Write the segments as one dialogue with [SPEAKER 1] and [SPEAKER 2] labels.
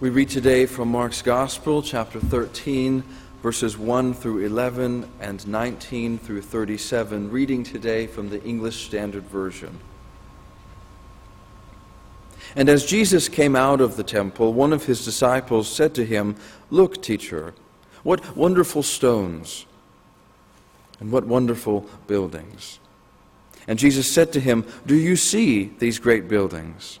[SPEAKER 1] We read today from Mark's Gospel, chapter 13, verses 1 through 11 and 19 through 37, reading today from the English Standard Version. And as Jesus came out of the temple, one of his disciples said to him, Look, teacher, what wonderful stones and what wonderful buildings. And Jesus said to him, Do you see these great buildings?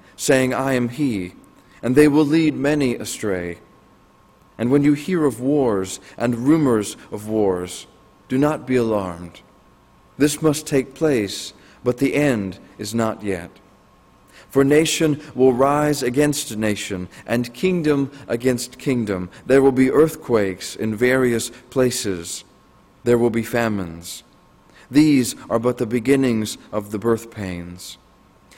[SPEAKER 1] saying, I am he, and they will lead many astray. And when you hear of wars and rumors of wars, do not be alarmed. This must take place, but the end is not yet. For nation will rise against nation, and kingdom against kingdom. There will be earthquakes in various places. There will be famines. These are but the beginnings of the birth pains.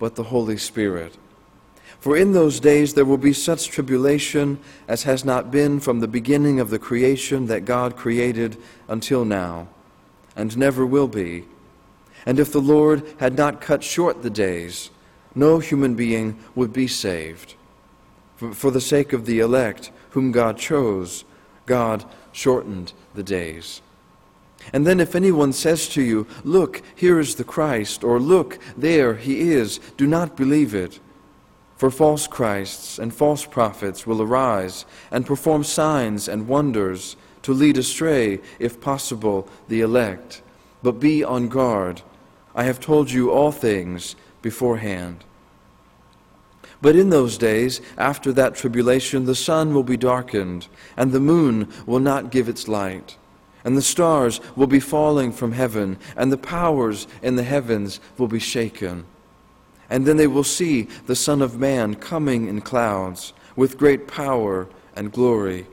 [SPEAKER 1] but the Holy Spirit. For in those days there will be such tribulation as has not been from the beginning of the creation that God created until now, and never will be. And if the Lord had not cut short the days, no human being would be saved. For, the sake of the elect, whom God chose, God shortened the days. And then, if anyone says to you, Look, here is the Christ, or Look, there he is, do not believe it. For false Christs and false prophets will arise and perform signs and wonders to lead astray, if possible, the elect. But be on guard. I have told you all things beforehand. But in those days, after that tribulation, the sun will be darkened, and the moon will not give its light, and the stars will be falling from heaven, and the powers in the heavens will be shaken. And then they will see the Son of Man coming in clouds with great power and glory.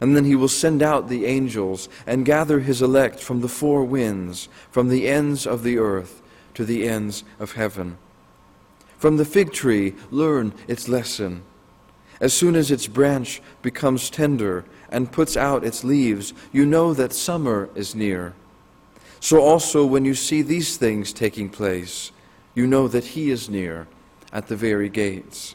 [SPEAKER 1] And then he will send out the angels and gather his elect from the four winds, from the ends of the earth to the ends of heaven. From the fig tree, learn its lesson. As soon as its branch becomes tender and puts out its leaves, you know that summer is near. So also, when you see these things taking place, you know that he is near at the very gates.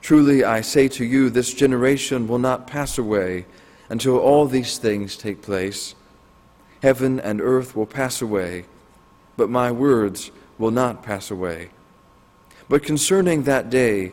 [SPEAKER 1] Truly, I say to you, this generation will not pass away until all these things take place. Heaven and earth will pass away, but my words will not pass away. But concerning that day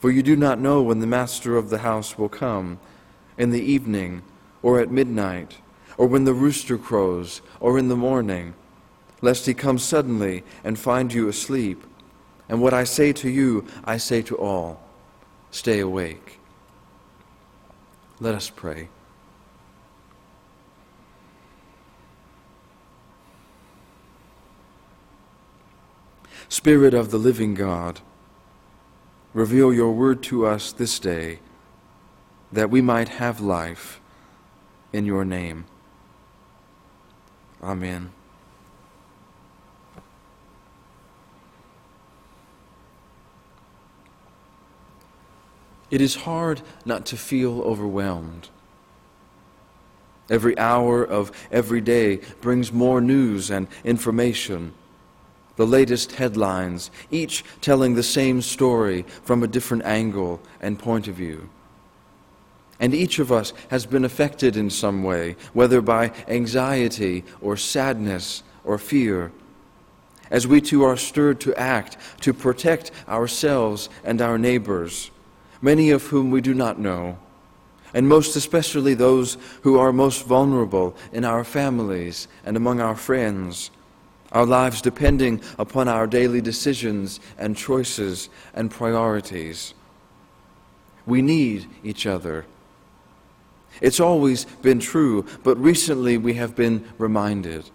[SPEAKER 1] for you do not know when the master of the house will come in the evening, or at midnight, or when the rooster crows, or in the morning, lest he come suddenly and find you asleep. And what I say to you, I say to all stay awake. Let us pray. Spirit of the living God, reveal your word to us this day that we might have life in your name. Amen. It is hard not to feel overwhelmed. Every hour of every day brings more news and information. The latest headlines, each telling the same story from a different angle and point of view. And each of us has been affected in some way, whether by anxiety or sadness or fear, as we too are stirred to act to protect ourselves and our neighbors, many of whom we do not know and most especially those who are most vulnerable in our families and among our friends, our lives depending upon our daily decisions and choices and priorities. We need each other. It's always been true, but recently we have been reminded.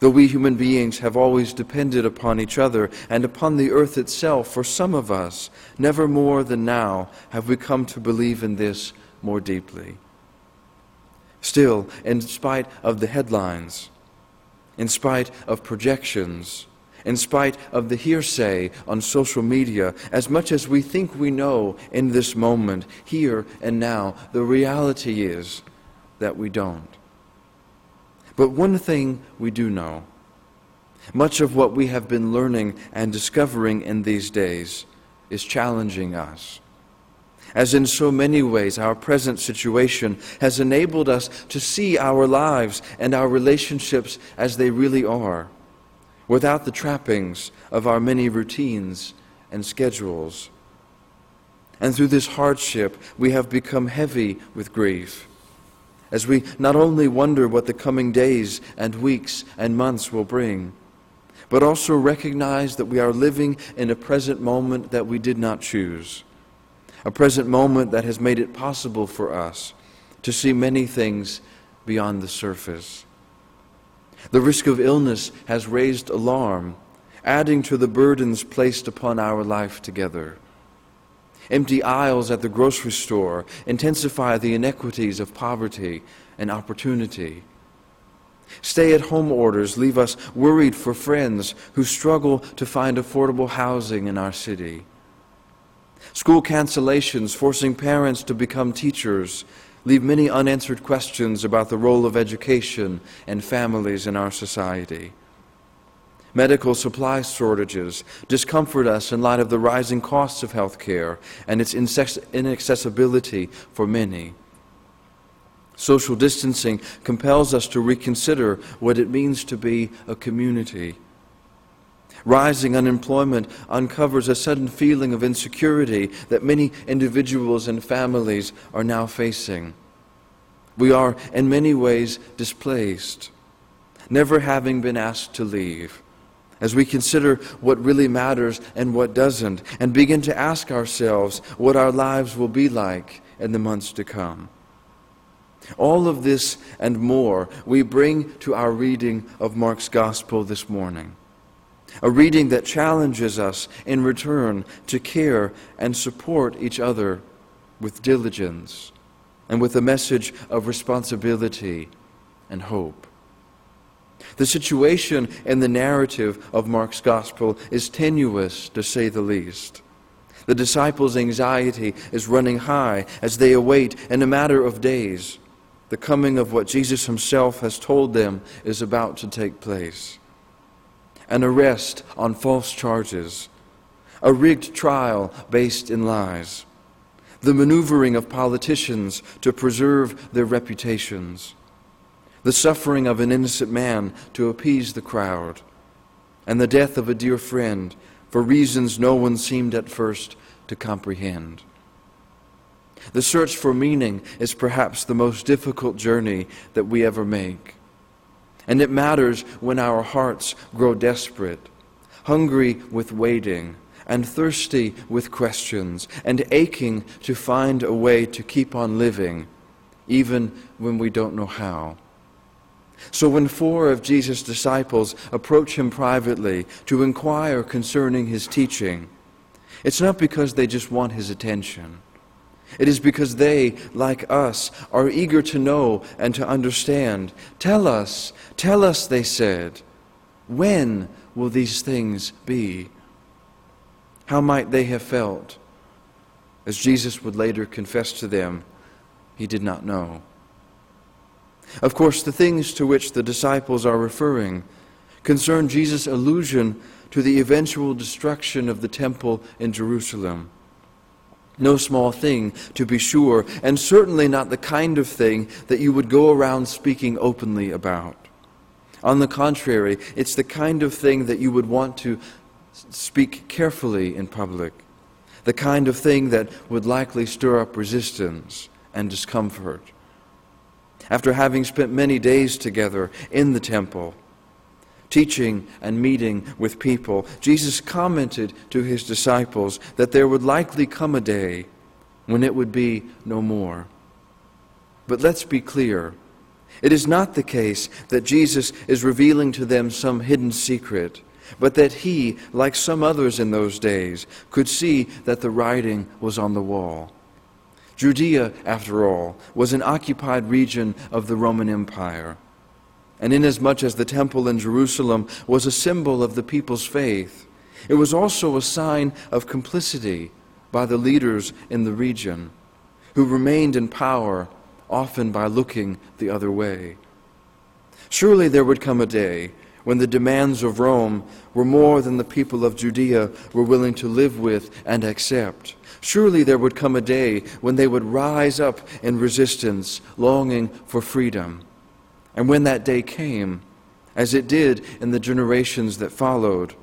[SPEAKER 1] Though we human beings have always depended upon each other and upon the earth itself, for some of us, never more than now have we come to believe in this more deeply. Still, in spite of the headlines, in spite of projections, in spite of the hearsay on social media, as much as we think we know in this moment, here and now, the reality is that we don't. But one thing we do know much of what we have been learning and discovering in these days is challenging us. As in so many ways, our present situation has enabled us to see our lives and our relationships as they really are, without the trappings of our many routines and schedules. And through this hardship, we have become heavy with grief, as we not only wonder what the coming days and weeks and months will bring, but also recognize that we are living in a present moment that we did not choose a present moment that has made it possible for us to see many things beyond the surface. The risk of illness has raised alarm, adding to the burdens placed upon our life together. Empty aisles at the grocery store intensify the inequities of poverty and opportunity. Stay at home orders leave us worried for friends who struggle to find affordable housing in our city. School cancellations, forcing parents to become teachers, leave many unanswered questions about the role of education and families in our society. Medical supply shortages discomfort us in light of the rising costs of health care and its inaccessibility for many. Social distancing compels us to reconsider what it means to be a community Rising unemployment uncovers a sudden feeling of insecurity that many individuals and families are now facing. We are, in many ways, displaced, never having been asked to leave. As we consider what really matters and what doesn't, and begin to ask ourselves what our lives will be like in the months to come. All of this and more we bring to our reading of Mark's Gospel this morning a reading that challenges us in return to care and support each other with diligence and with a message of responsibility and hope. The situation in the narrative of Mark's Gospel is tenuous, to say the least. The disciples' anxiety is running high as they await, in a matter of days, the coming of what Jesus himself has told them is about to take place an arrest on false charges, a rigged trial based in lies, the maneuvering of politicians to preserve their reputations, the suffering of an innocent man to appease the crowd, and the death of a dear friend for reasons no one seemed at first to comprehend. The search for meaning is perhaps the most difficult journey that we ever make. And it matters when our hearts grow desperate, hungry with waiting, and thirsty with questions, and aching to find a way to keep on living, even when we don't know how. So when four of Jesus' disciples approach him privately to inquire concerning his teaching, it's not because they just want his attention. It is because they, like us, are eager to know and to understand. Tell us, tell us, they said, when will these things be? How might they have felt? As Jesus would later confess to them, he did not know. Of course, the things to which the disciples are referring concern Jesus' allusion to the eventual destruction of the temple in Jerusalem. No small thing, to be sure, and certainly not the kind of thing that you would go around speaking openly about. On the contrary, it's the kind of thing that you would want to speak carefully in public, the kind of thing that would likely stir up resistance and discomfort. After having spent many days together in the temple, teaching and meeting with people, Jesus commented to his disciples that there would likely come a day when it would be no more. But let's be clear. It is not the case that Jesus is revealing to them some hidden secret, but that he, like some others in those days, could see that the writing was on the wall. Judea, after all, was an occupied region of the Roman Empire. And inasmuch as the temple in Jerusalem was a symbol of the people's faith, it was also a sign of complicity by the leaders in the region, who remained in power, often by looking the other way. Surely there would come a day when the demands of Rome were more than the people of Judea were willing to live with and accept. Surely there would come a day when they would rise up in resistance, longing for freedom. And when that day came, as it did in the generations that followed,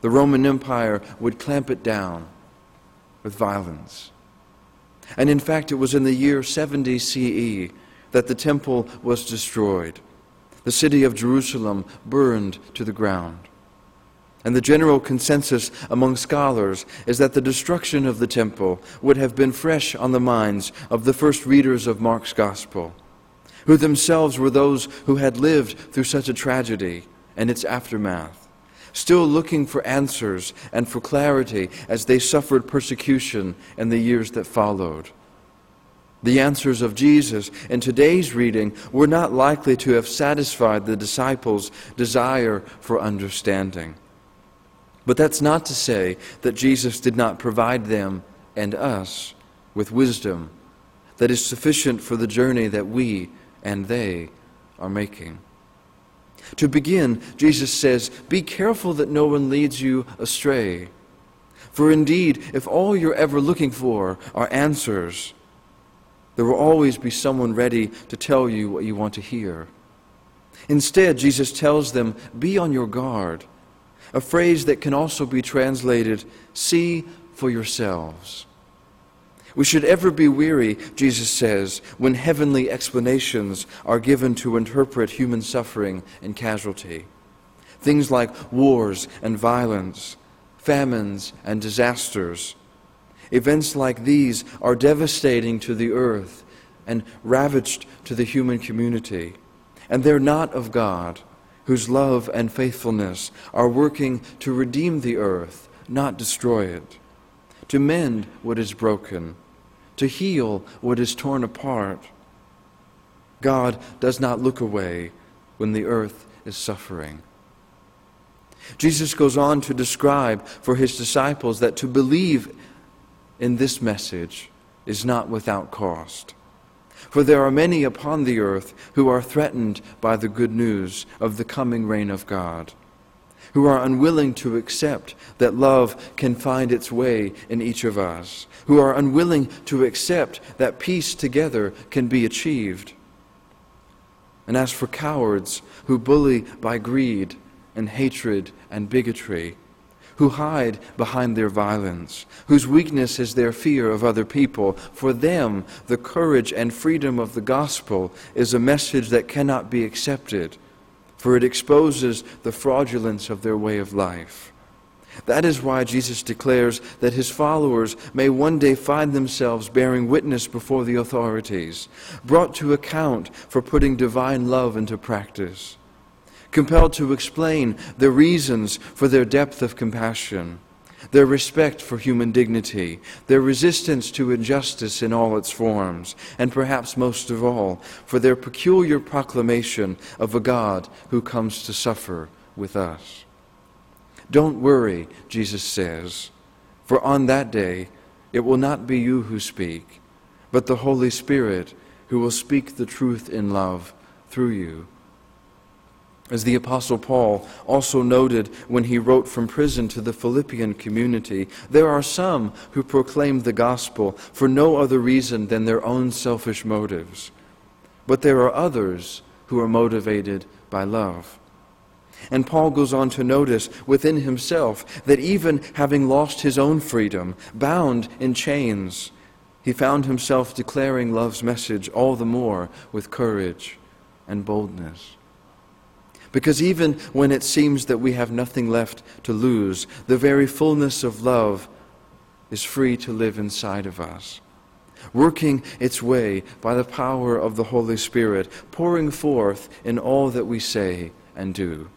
[SPEAKER 1] the Roman Empire would clamp it down with violence. And in fact, it was in the year 70 CE that the temple was destroyed. The city of Jerusalem burned to the ground. And the general consensus among scholars is that the destruction of the temple would have been fresh on the minds of the first readers of Mark's gospel who themselves were those who had lived through such a tragedy and its aftermath, still looking for answers and for clarity as they suffered persecution in the years that followed. The answers of Jesus in today's reading were not likely to have satisfied the disciples' desire for understanding. But that's not to say that Jesus did not provide them and us with wisdom that is sufficient for the journey that we and they are making. To begin, Jesus says, Be careful that no one leads you astray. For indeed, if all you're ever looking for are answers, there will always be someone ready to tell you what you want to hear. Instead, Jesus tells them, Be on your guard, a phrase that can also be translated, See for yourselves. We should ever be weary, Jesus says, when heavenly explanations are given to interpret human suffering and casualty. Things like wars and violence, famines and disasters. Events like these are devastating to the earth and ravaged to the human community. And they're not of God, whose love and faithfulness are working to redeem the earth, not destroy it, to mend what is broken to heal what is torn apart. God does not look away when the earth is suffering. Jesus goes on to describe for his disciples that to believe in this message is not without cost. For there are many upon the earth who are threatened by the good news of the coming reign of God who are unwilling to accept that love can find its way in each of us, who are unwilling to accept that peace together can be achieved. And as for cowards who bully by greed and hatred and bigotry, who hide behind their violence, whose weakness is their fear of other people, for them the courage and freedom of the gospel is a message that cannot be accepted for it exposes the fraudulence of their way of life. That is why Jesus declares that his followers may one day find themselves bearing witness before the authorities, brought to account for putting divine love into practice, compelled to explain the reasons for their depth of compassion their respect for human dignity, their resistance to injustice in all its forms, and perhaps most of all, for their peculiar proclamation of a God who comes to suffer with us. Don't worry, Jesus says, for on that day it will not be you who speak, but the Holy Spirit who will speak the truth in love through you. As the Apostle Paul also noted when he wrote from prison to the Philippian community, there are some who proclaim the gospel for no other reason than their own selfish motives. But there are others who are motivated by love. And Paul goes on to notice within himself that even having lost his own freedom, bound in chains, he found himself declaring love's message all the more with courage and boldness. Because even when it seems that we have nothing left to lose, the very fullness of love is free to live inside of us, working its way by the power of the Holy Spirit, pouring forth in all that we say and do.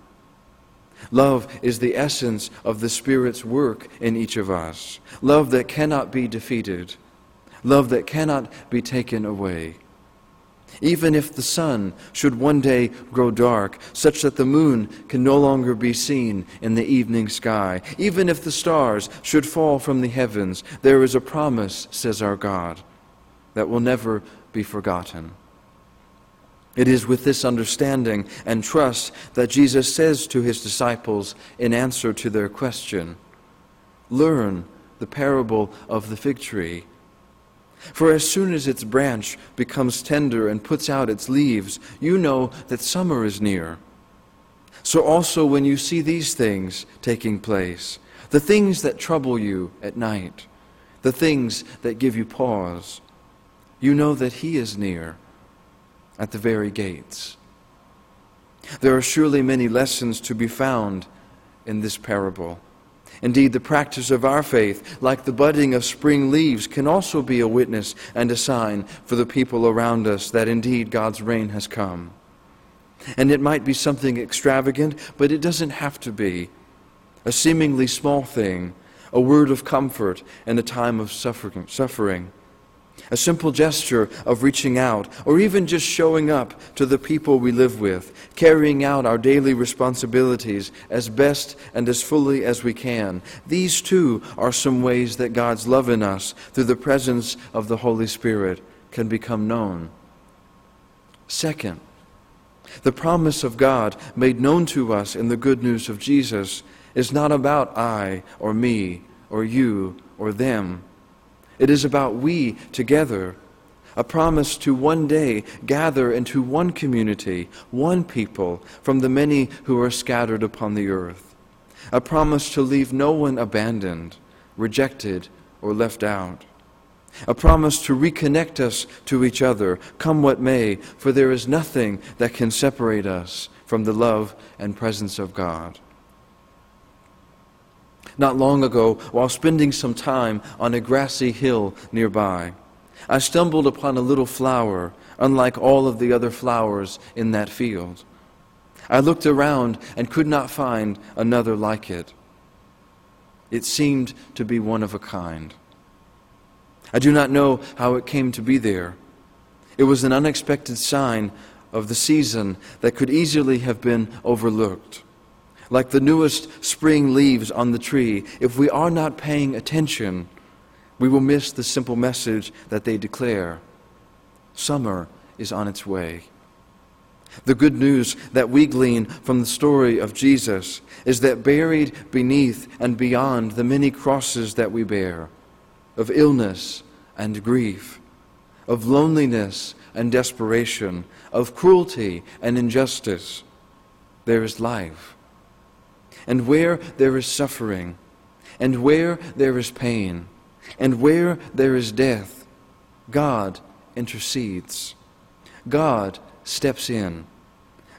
[SPEAKER 1] Love is the essence of the Spirit's work in each of us. Love that cannot be defeated. Love that cannot be taken away. Even if the sun should one day grow dark, such that the moon can no longer be seen in the evening sky, even if the stars should fall from the heavens, there is a promise, says our God, that will never be forgotten. It is with this understanding and trust that Jesus says to his disciples in answer to their question Learn the parable of the fig tree. For as soon as its branch becomes tender and puts out its leaves, you know that summer is near. So also when you see these things taking place, the things that trouble you at night, the things that give you pause, you know that He is near at the very gates. There are surely many lessons to be found in this parable. Indeed, the practice of our faith, like the budding of spring leaves, can also be a witness and a sign for the people around us that indeed God's reign has come. And it might be something extravagant, but it doesn't have to be. A seemingly small thing, a word of comfort in a time of suffering a simple gesture of reaching out, or even just showing up to the people we live with, carrying out our daily responsibilities as best and as fully as we can. These too are some ways that God's love in us, through the presence of the Holy Spirit, can become known. Second, the promise of God made known to us in the good news of Jesus is not about I or me or you or them it is about we together, a promise to one day gather into one community, one people from the many who are scattered upon the earth, a promise to leave no one abandoned, rejected, or left out. A promise to reconnect us to each other, come what may, for there is nothing that can separate us from the love and presence of God. Not long ago, while spending some time on a grassy hill nearby, I stumbled upon a little flower, unlike all of the other flowers in that field. I looked around and could not find another like it. It seemed to be one of a kind. I do not know how it came to be there. It was an unexpected sign of the season that could easily have been overlooked like the newest spring leaves on the tree, if we are not paying attention, we will miss the simple message that they declare summer is on its way. The good news that we glean from the story of Jesus is that buried beneath and beyond the many crosses that we bear, of illness and grief, of loneliness and desperation, of cruelty and injustice, there is life. And where there is suffering, and where there is pain, and where there is death, God intercedes. God steps in.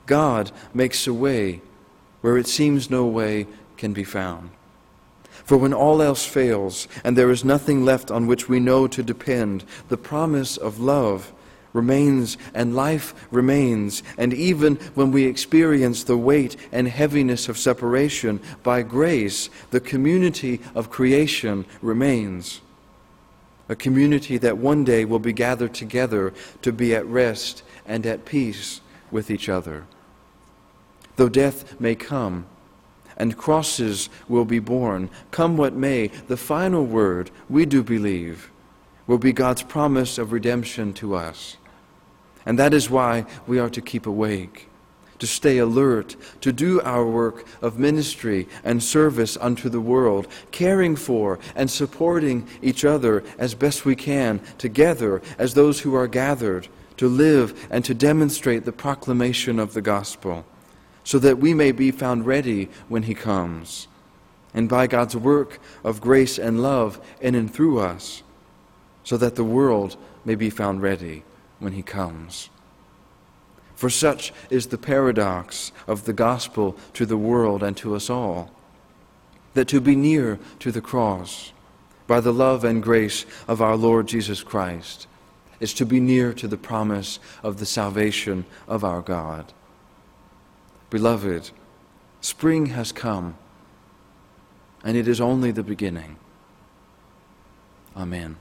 [SPEAKER 1] God makes a way where it seems no way can be found. For when all else fails and there is nothing left on which we know to depend, the promise of love remains and life remains. And even when we experience the weight and heaviness of separation, by grace, the community of creation remains. A community that one day will be gathered together to be at rest and at peace with each other. Though death may come, and crosses will be borne, come what may, the final word, we do believe, will be God's promise of redemption to us And that is why we are to keep awake, to stay alert, to do our work of ministry and service unto the world, caring for and supporting each other as best we can, together as those who are gathered, to live and to demonstrate the proclamation of the gospel, so that we may be found ready when he comes. And by God's work of grace and love in and through us, so that the world may be found ready when he comes. For such is the paradox of the gospel to the world and to us all that to be near to the cross by the love and grace of our Lord Jesus Christ is to be near to the promise of the salvation of our God. Beloved, spring has come, and it is only the beginning. Amen.